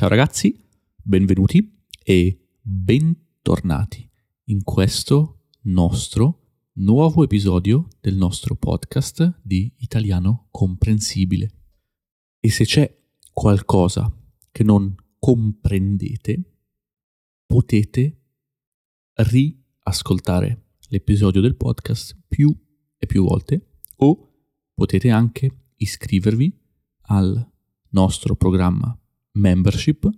Ciao ragazzi, benvenuti e bentornati in questo nostro nuovo episodio del nostro podcast di Italiano Comprensibile. E se c'è qualcosa che non comprendete, potete riascoltare l'episodio del podcast più e più volte o potete anche iscrivervi al nostro programma membership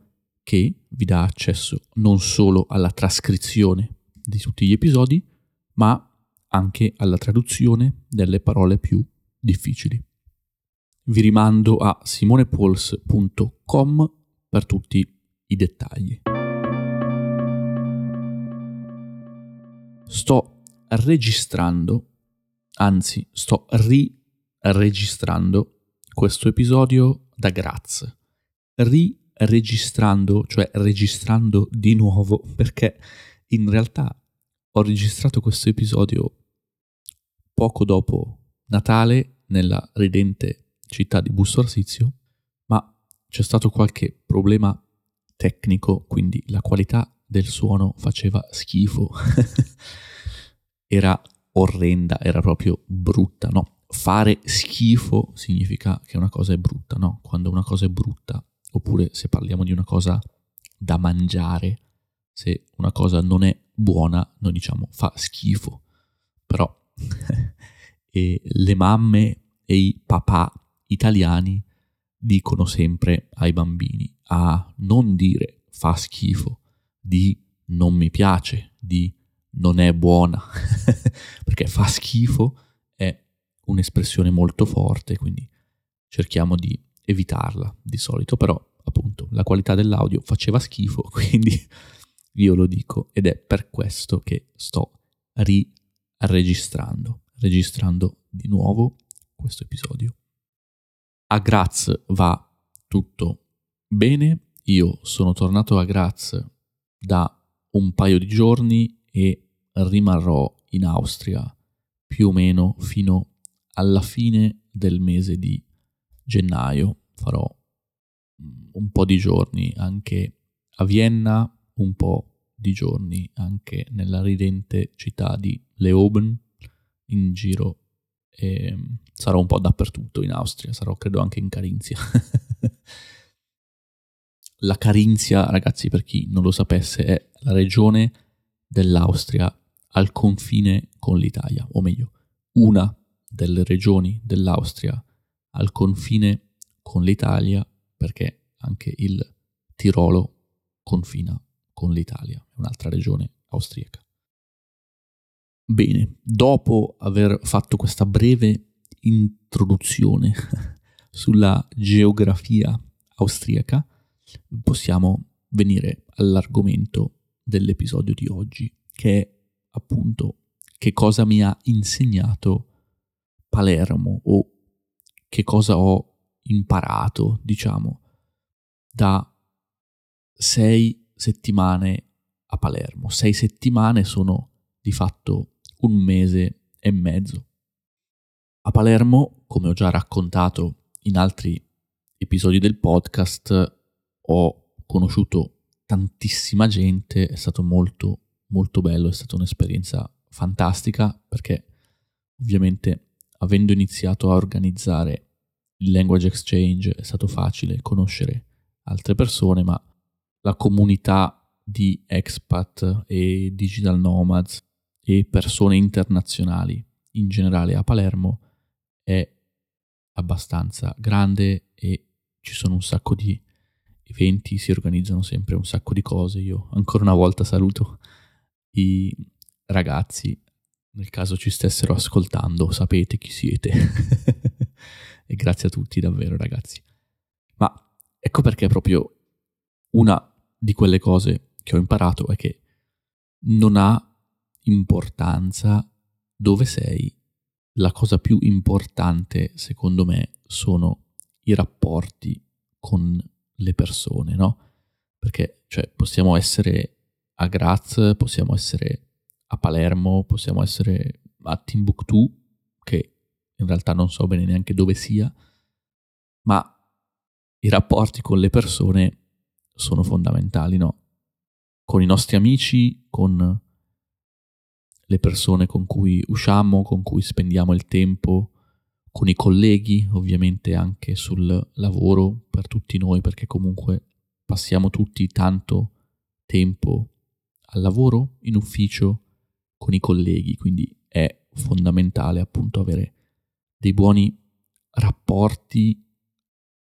che vi dà accesso non solo alla trascrizione di tutti gli episodi, ma anche alla traduzione delle parole più difficili. Vi rimando a simonepols.com per tutti i dettagli. Sto registrando, anzi sto riregistrando questo episodio da Graz. Riregistrando, cioè registrando di nuovo, perché in realtà ho registrato questo episodio poco dopo Natale nella ridente città di Busto Arsizio, ma c'è stato qualche problema tecnico, quindi la qualità del suono faceva schifo. era orrenda, era proprio brutta, no? fare schifo significa che una cosa è brutta, no? Quando una cosa è brutta, oppure se parliamo di una cosa da mangiare, se una cosa non è buona, noi diciamo fa schifo. Però le mamme e i papà italiani dicono sempre ai bambini a non dire fa schifo, di non mi piace, di non è buona, perché fa schifo un'espressione molto forte, quindi cerchiamo di evitarla di solito, però appunto la qualità dell'audio faceva schifo, quindi io lo dico ed è per questo che sto riregistrando, registrando di nuovo questo episodio. A Graz va tutto bene, io sono tornato a Graz da un paio di giorni e rimarrò in Austria più o meno fino alla fine del mese di gennaio farò un po' di giorni anche a Vienna, un po' di giorni anche nella ridente città di Leoben in giro e sarò un po' dappertutto in Austria, sarò credo anche in Carinzia. la Carinzia, ragazzi, per chi non lo sapesse, è la regione dell'Austria al confine con l'Italia, o meglio, una delle regioni dell'Austria al confine con l'Italia, perché anche il Tirolo confina con l'Italia, è un'altra regione austriaca. Bene, dopo aver fatto questa breve introduzione sulla geografia austriaca, possiamo venire all'argomento dell'episodio di oggi, che è appunto che cosa mi ha insegnato Palermo o che cosa ho imparato, diciamo, da sei settimane a Palermo. Sei settimane sono di fatto un mese e mezzo. A Palermo, come ho già raccontato in altri episodi del podcast, ho conosciuto tantissima gente, è stato molto molto bello, è stata un'esperienza fantastica perché ovviamente avendo iniziato a organizzare il language exchange è stato facile conoscere altre persone, ma la comunità di expat e digital nomads e persone internazionali in generale a Palermo è abbastanza grande e ci sono un sacco di eventi, si organizzano sempre un sacco di cose. Io ancora una volta saluto i ragazzi nel caso ci stessero ascoltando, sapete chi siete. e grazie a tutti davvero ragazzi. Ma ecco perché proprio una di quelle cose che ho imparato è che non ha importanza dove sei. La cosa più importante, secondo me, sono i rapporti con le persone, no? Perché, cioè, possiamo essere a Graz, possiamo essere a Palermo, possiamo essere a Timbuktu, che in realtà non so bene neanche dove sia, ma i rapporti con le persone sono fondamentali, no? Con i nostri amici, con le persone con cui usciamo, con cui spendiamo il tempo, con i colleghi, ovviamente anche sul lavoro per tutti noi, perché comunque passiamo tutti tanto tempo al lavoro, in ufficio, con i colleghi, quindi è fondamentale appunto avere dei buoni rapporti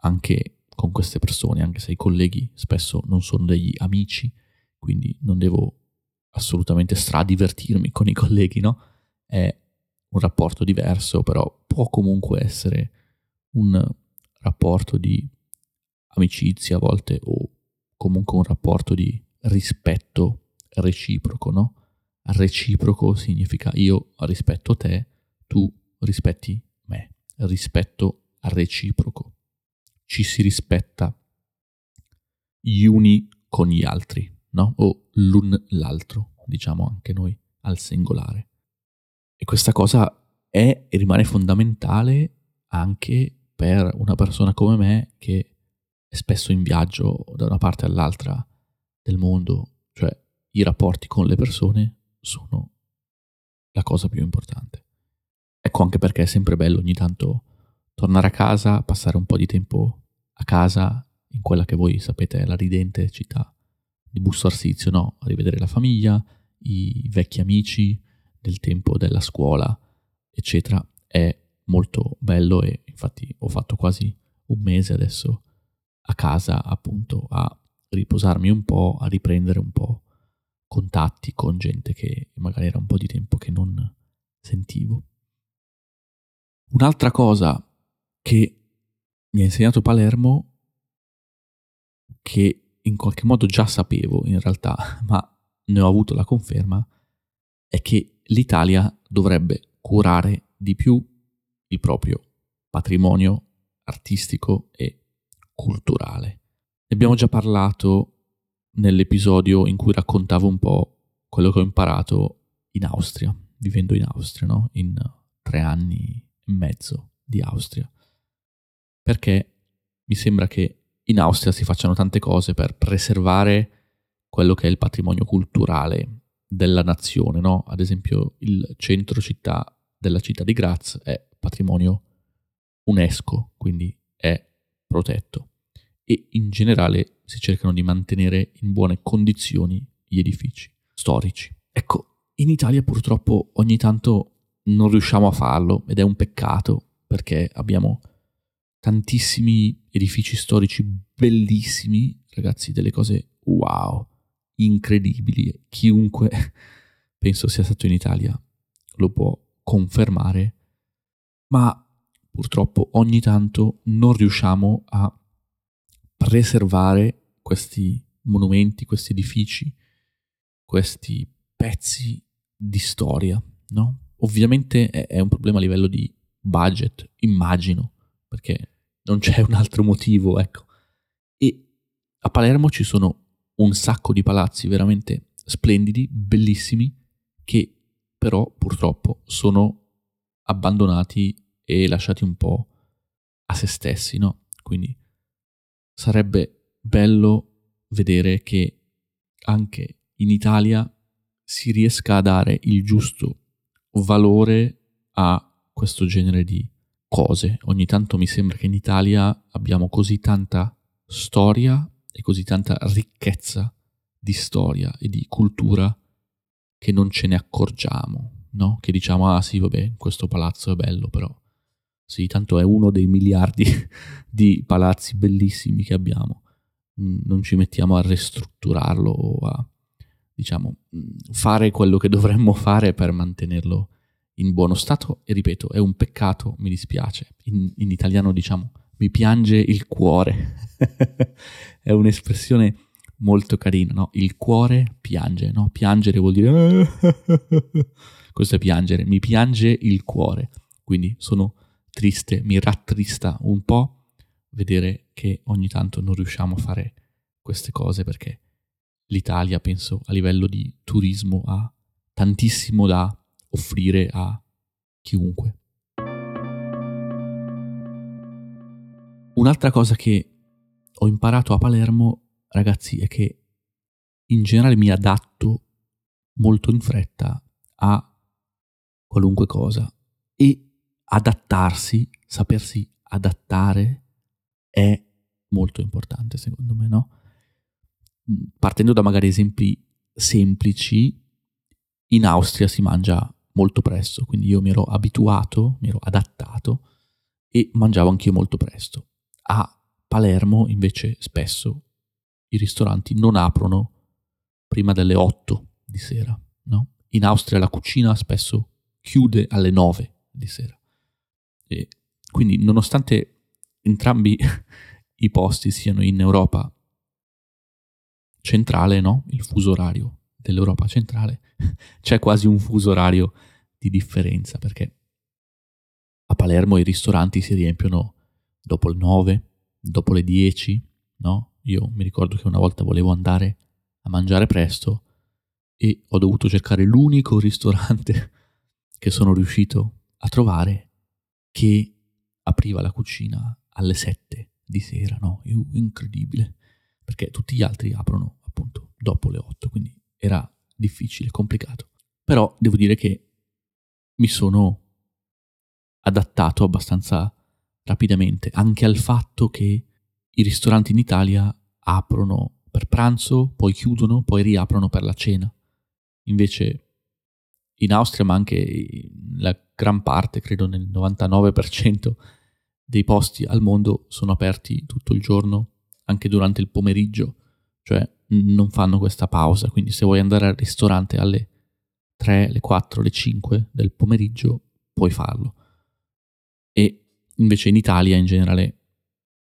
anche con queste persone, anche se i colleghi spesso non sono degli amici, quindi non devo assolutamente stradivertirmi con i colleghi, no? È un rapporto diverso, però può comunque essere un rapporto di amicizia a volte o comunque un rapporto di rispetto reciproco, no? Reciproco significa io rispetto te, tu rispetti me, rispetto reciproco. Ci si rispetta gli uni con gli altri, no? O l'un l'altro, diciamo anche noi al singolare. E questa cosa è e rimane fondamentale anche per una persona come me che è spesso in viaggio da una parte all'altra del mondo, cioè i rapporti con le persone sono la cosa più importante. Ecco anche perché è sempre bello ogni tanto tornare a casa, passare un po' di tempo a casa, in quella che voi sapete è la ridente città di Busto Arsizio, no? Rivedere la famiglia, i vecchi amici del tempo della scuola, eccetera. È molto bello e infatti ho fatto quasi un mese adesso a casa appunto a riposarmi un po', a riprendere un po' contatti con gente che magari era un po' di tempo che non sentivo. Un'altra cosa che mi ha insegnato Palermo, che in qualche modo già sapevo in realtà, ma ne ho avuto la conferma, è che l'Italia dovrebbe curare di più il proprio patrimonio artistico e culturale. Ne abbiamo già parlato nell'episodio in cui raccontavo un po' quello che ho imparato in Austria, vivendo in Austria, no? in tre anni e mezzo di Austria. Perché mi sembra che in Austria si facciano tante cose per preservare quello che è il patrimonio culturale della nazione, no? Ad esempio il centro città della città di Graz è patrimonio UNESCO, quindi è protetto. E in generale si cercano di mantenere in buone condizioni gli edifici storici. Ecco, in Italia purtroppo ogni tanto non riusciamo a farlo ed è un peccato perché abbiamo tantissimi edifici storici bellissimi, ragazzi, delle cose wow, incredibili. Chiunque penso sia stato in Italia lo può confermare, ma purtroppo ogni tanto non riusciamo a preservare questi monumenti, questi edifici, questi pezzi di storia, no? Ovviamente è un problema a livello di budget, immagino, perché non c'è un altro motivo, ecco. E a Palermo ci sono un sacco di palazzi veramente splendidi, bellissimi, che però purtroppo sono abbandonati e lasciati un po' a se stessi, no? Quindi sarebbe bello vedere che anche in Italia si riesca a dare il giusto valore a questo genere di cose. Ogni tanto mi sembra che in Italia abbiamo così tanta storia e così tanta ricchezza di storia e di cultura che non ce ne accorgiamo, no? Che diciamo, ah sì, vabbè, questo palazzo è bello, però sì, tanto è uno dei miliardi di palazzi bellissimi che abbiamo. Mm, non ci mettiamo a ristrutturarlo o a, diciamo, mm, fare quello che dovremmo fare per mantenerlo in buono stato e ripeto, è un peccato, mi dispiace. In, in italiano diciamo mi piange il cuore. è un'espressione molto carina, no? Il cuore piange, no? Piangere vuol dire questo è piangere, mi piange il cuore. Quindi sono triste, mi rattrista un po' vedere che ogni tanto non riusciamo a fare queste cose perché l'Italia, penso, a livello di turismo ha tantissimo da offrire a chiunque. Un'altra cosa che ho imparato a Palermo, ragazzi, è che in generale mi adatto molto in fretta a qualunque cosa e adattarsi, sapersi adattare è molto importante secondo me, no? Mm, partendo da magari esempi semplici, in Austria si mangia molto presto, quindi io mi ero abituato, mi ero adattato e mangiavo anch'io molto presto. A Palermo invece spesso i ristoranti non aprono prima delle 8 di sera, no? In Austria la cucina spesso chiude alle 9 di sera. E quindi nonostante entrambi i posti siano in Europa centrale, no? Il fuso orario dell'Europa centrale, c'è quasi un fuso orario di differenza perché a Palermo i ristoranti si riempiono dopo le 9, dopo le 10, no? Io mi ricordo che una volta volevo andare a mangiare presto e ho dovuto cercare l'unico ristorante che sono riuscito a trovare che apriva la cucina alle 7 di sera, no? Incredibile, perché tutti gli altri aprono appunto dopo le 8, quindi era difficile, complicato. Però devo dire che mi sono adattato abbastanza rapidamente anche al fatto che i ristoranti in Italia aprono per pranzo, poi chiudono, poi riaprono per la cena. Invece in Austria, ma anche la gran parte, credo nel 99% dei posti al mondo sono aperti tutto il giorno, anche durante il pomeriggio, cioè non fanno questa pausa, quindi se vuoi andare al ristorante alle 3, le 4, le 5 del pomeriggio, puoi farlo. E invece in Italia in generale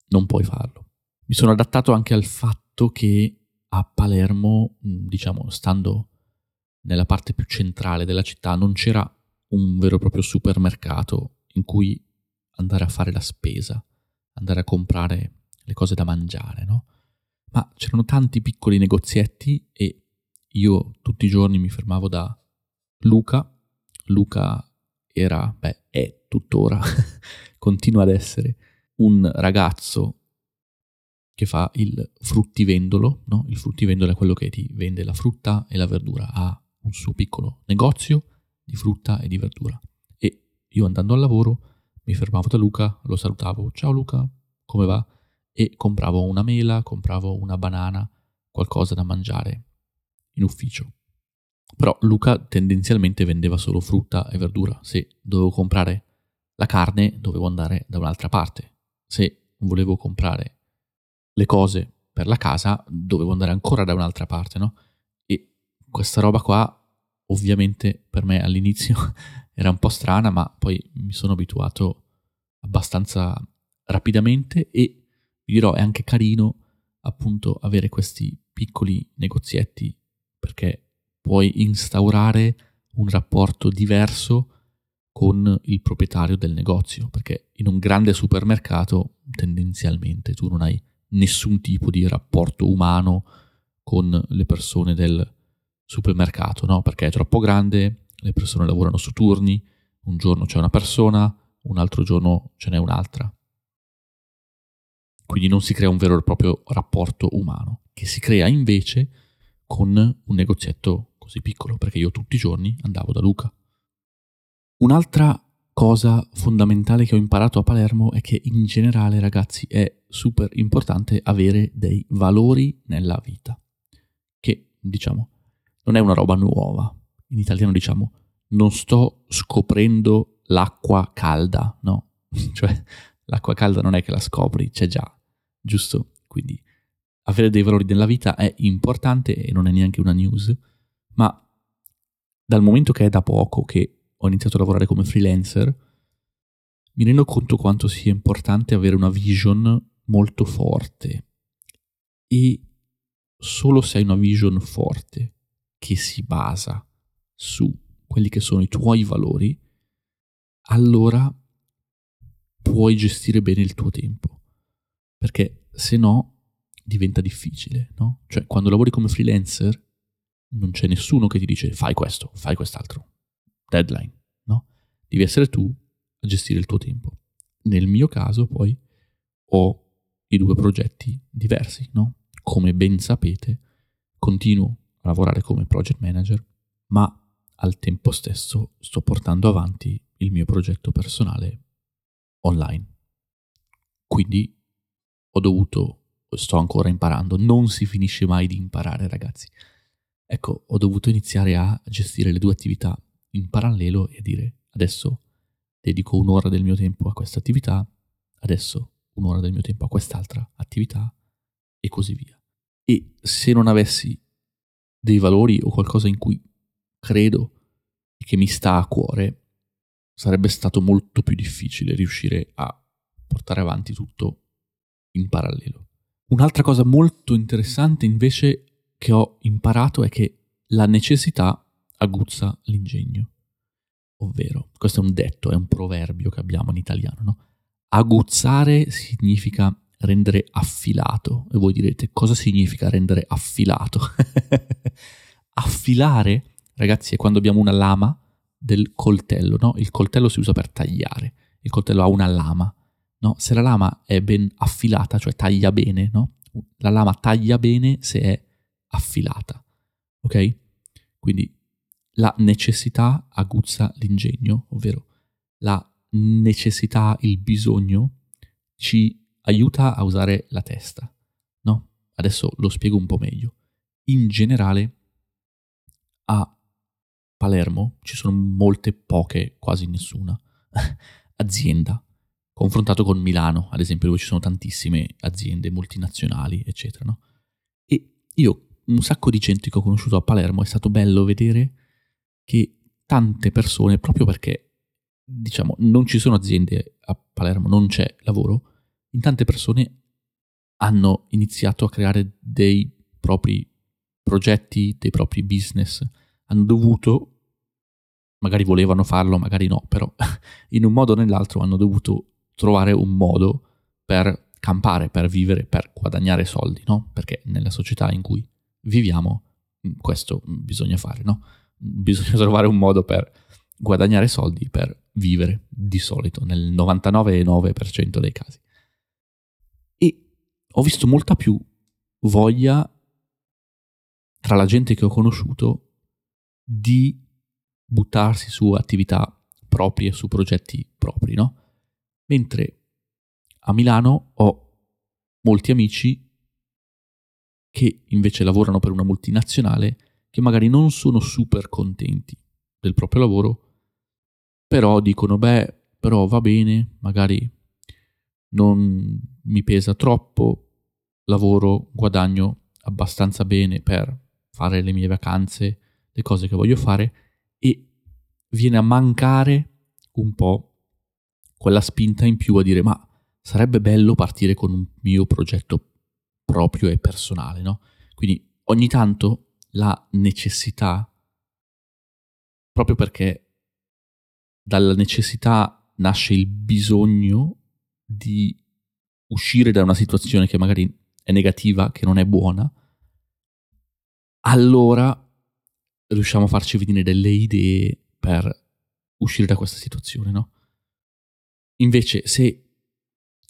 non puoi farlo. Mi sono adattato anche al fatto che a Palermo, diciamo, stando nella parte più centrale della città, non c'era un vero e proprio supermercato in cui andare a fare la spesa, andare a comprare le cose da mangiare, no? Ma c'erano tanti piccoli negozietti e io tutti i giorni mi fermavo da Luca. Luca era, beh, è tuttora, continua ad essere un ragazzo che fa il fruttivendolo, no? Il fruttivendolo è quello che ti vende la frutta e la verdura, ha un suo piccolo negozio di frutta e di verdura. E io andando al lavoro mi fermavo da Luca, lo salutavo, ciao Luca, come va? E compravo una mela, compravo una banana, qualcosa da mangiare in ufficio. Però Luca tendenzialmente vendeva solo frutta e verdura. Se dovevo comprare la carne, dovevo andare da un'altra parte. Se volevo comprare le cose per la casa, dovevo andare ancora da un'altra parte, no? E questa roba qua, ovviamente, per me all'inizio era un po' strana, ma poi mi sono abituato abbastanza rapidamente e vi dirò è anche carino appunto avere questi piccoli negozietti perché puoi instaurare un rapporto diverso con il proprietario del negozio perché in un grande supermercato tendenzialmente tu non hai nessun tipo di rapporto umano con le persone del supermercato, no? Perché è troppo grande, le persone lavorano su turni, un giorno c'è una persona, un altro giorno ce n'è un'altra. Quindi non si crea un vero e proprio rapporto umano, che si crea invece con un negozietto così piccolo, perché io tutti i giorni andavo da Luca. Un'altra cosa fondamentale che ho imparato a Palermo è che in generale, ragazzi, è super importante avere dei valori nella vita, che diciamo non è una roba nuova. In italiano diciamo non sto scoprendo l'acqua calda, no? cioè l'acqua calda non è che la scopri, c'è già, giusto? Quindi avere dei valori nella vita è importante e non è neanche una news, ma dal momento che è da poco che ho iniziato a lavorare come freelancer, mi rendo conto quanto sia importante avere una vision molto forte e solo se hai una vision forte che si basa su quelli che sono i tuoi valori, allora puoi gestire bene il tuo tempo. Perché se no diventa difficile, no? Cioè, quando lavori come freelancer non c'è nessuno che ti dice fai questo, fai quest'altro. Deadline, no? Devi essere tu a gestire il tuo tempo. Nel mio caso, poi, ho i due progetti diversi, no? Come ben sapete, continuo lavorare come project manager, ma al tempo stesso sto portando avanti il mio progetto personale online. Quindi ho dovuto, sto ancora imparando, non si finisce mai di imparare ragazzi. Ecco, ho dovuto iniziare a gestire le due attività in parallelo e dire adesso dedico un'ora del mio tempo a questa attività, adesso un'ora del mio tempo a quest'altra attività e così via. E se non avessi dei valori o qualcosa in cui credo e che mi sta a cuore, sarebbe stato molto più difficile riuscire a portare avanti tutto in parallelo. Un'altra cosa molto interessante invece che ho imparato è che la necessità aguzza l'ingegno. Ovvero, questo è un detto, è un proverbio che abbiamo in italiano, no? Aguzzare significa rendere affilato. E voi direte, cosa significa rendere affilato? Affilare, ragazzi, è quando abbiamo una lama del coltello, no? Il coltello si usa per tagliare, il coltello ha una lama, no? Se la lama è ben affilata, cioè taglia bene, no? La lama taglia bene se è affilata, ok? Quindi la necessità aguzza l'ingegno, ovvero la necessità, il bisogno ci aiuta a usare la testa, no? Adesso lo spiego un po' meglio. In generale, a Palermo ci sono molte, poche, quasi nessuna azienda, confrontato con Milano, ad esempio, dove ci sono tantissime aziende multinazionali, eccetera, no? E io, un sacco di gente che ho conosciuto a Palermo, è stato bello vedere che tante persone, proprio perché, diciamo, non ci sono aziende a Palermo, non c'è lavoro, in tante persone hanno iniziato a creare dei propri progetti, dei propri business, hanno dovuto, magari volevano farlo, magari no, però in un modo o nell'altro hanno dovuto trovare un modo per campare, per vivere, per guadagnare soldi, no? Perché nella società in cui viviamo mm, questo bisogna fare, no? Bisogna trovare un modo per guadagnare soldi, per vivere di solito, nel 99,9% dei casi ho visto molta più voglia tra la gente che ho conosciuto di buttarsi su attività proprie, su progetti propri, no? Mentre a Milano ho molti amici che invece lavorano per una multinazionale che magari non sono super contenti del proprio lavoro, però dicono, beh, però va bene, magari non mi pesa troppo, lavoro, guadagno abbastanza bene per fare le mie vacanze, le cose che voglio fare e viene a mancare un po' quella spinta in più a dire ma sarebbe bello partire con un mio progetto proprio e personale, no? Quindi ogni tanto la necessità, proprio perché dalla necessità nasce il bisogno di uscire da una situazione che magari è negativa, che non è buona, allora riusciamo a farci venire delle idee per uscire da questa situazione, no? Invece, se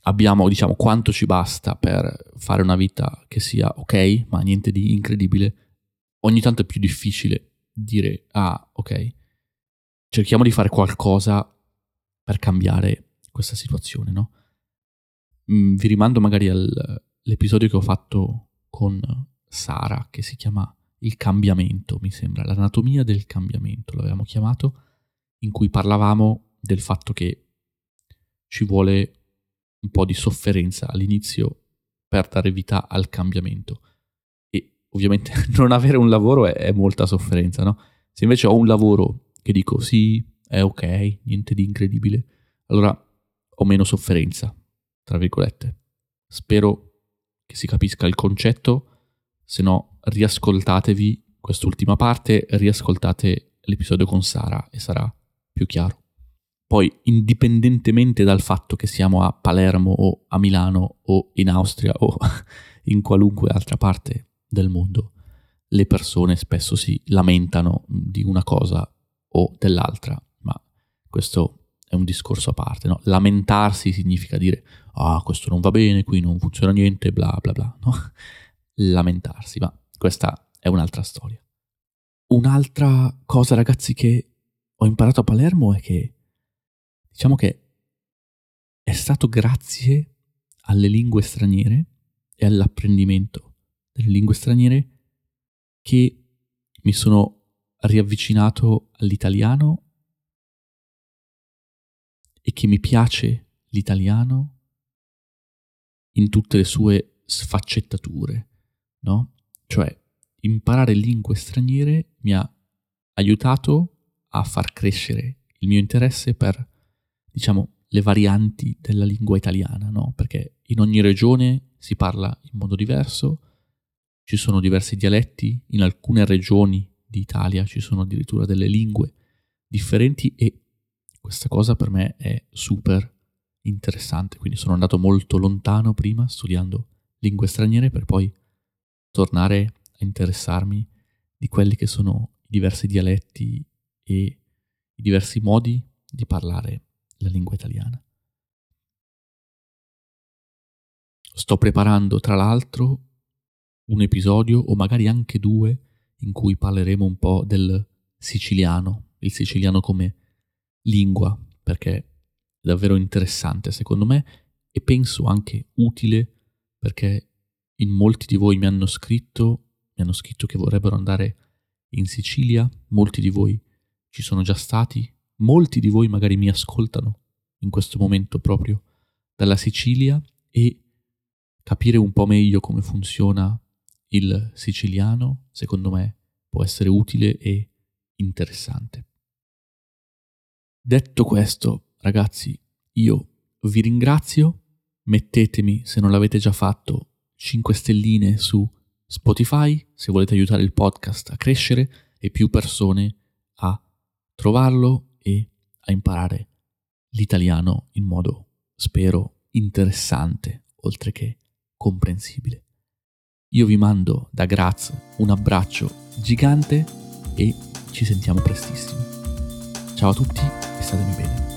abbiamo, diciamo, quanto ci basta per fare una vita che sia ok, ma niente di incredibile, ogni tanto è più difficile dire, ah, ok, cerchiamo di fare qualcosa per cambiare questa situazione, no? Mm, vi rimando magari all'episodio che ho fatto con Sara, che si chiama Il cambiamento, mi sembra, l'anatomia del cambiamento, l'avevamo chiamato, in cui parlavamo del fatto che ci vuole un po' di sofferenza all'inizio per dare vita al cambiamento. E ovviamente non avere un lavoro è, è molta sofferenza, no? Se invece ho un lavoro che dico sì, è ok, niente di incredibile, allora ho meno sofferenza, tra virgolette. Spero che si capisca il concetto, se no riascoltatevi quest'ultima parte, riascoltate l'episodio con Sara e sarà più chiaro. Poi, indipendentemente dal fatto che siamo a Palermo o a Milano o in Austria o in qualunque altra parte del mondo, le persone spesso si lamentano di una cosa o dell'altra, ma questo è un discorso a parte, no? Lamentarsi significa dire, ah, questo non va bene, qui non funziona niente, bla bla bla, no? Lamentarsi, ma questa è un'altra storia. Un'altra cosa, ragazzi, che ho imparato a Palermo è che, diciamo che è stato grazie alle lingue straniere e all'apprendimento delle lingue straniere che mi sono riavvicinato all'italiano e che mi piace l'italiano in tutte le sue sfaccettature, no? Cioè, imparare lingue straniere mi ha aiutato a far crescere il mio interesse per, diciamo, le varianti della lingua italiana, no? Perché in ogni regione si parla in modo diverso, ci sono diversi dialetti, in alcune regioni d'Italia ci sono addirittura delle lingue differenti e questa cosa per me è super interessante, quindi sono andato molto lontano prima studiando lingue straniere per poi tornare a interessarmi di quelli che sono i diversi dialetti e i diversi modi di parlare la lingua italiana. Sto preparando tra l'altro un episodio o magari anche due in cui parleremo un po' del siciliano, il siciliano come lingua, perché è davvero interessante secondo me e penso anche utile perché in molti di voi mi hanno scritto, mi hanno scritto che vorrebbero andare in Sicilia, molti di voi ci sono già stati, molti di voi magari mi ascoltano in questo momento proprio dalla Sicilia e capire un po' meglio come funziona il siciliano, secondo me, può essere utile e interessante. Detto questo, ragazzi, io vi ringrazio, mettetemi, se non l'avete già fatto, 5 stelline su Spotify se volete aiutare il podcast a crescere e più persone a trovarlo e a imparare l'italiano in modo, spero, interessante, oltre che comprensibile. Io vi mando da Graz un abbraccio gigante e ci sentiamo prestissimo. Ciao a tutti e statemi bene.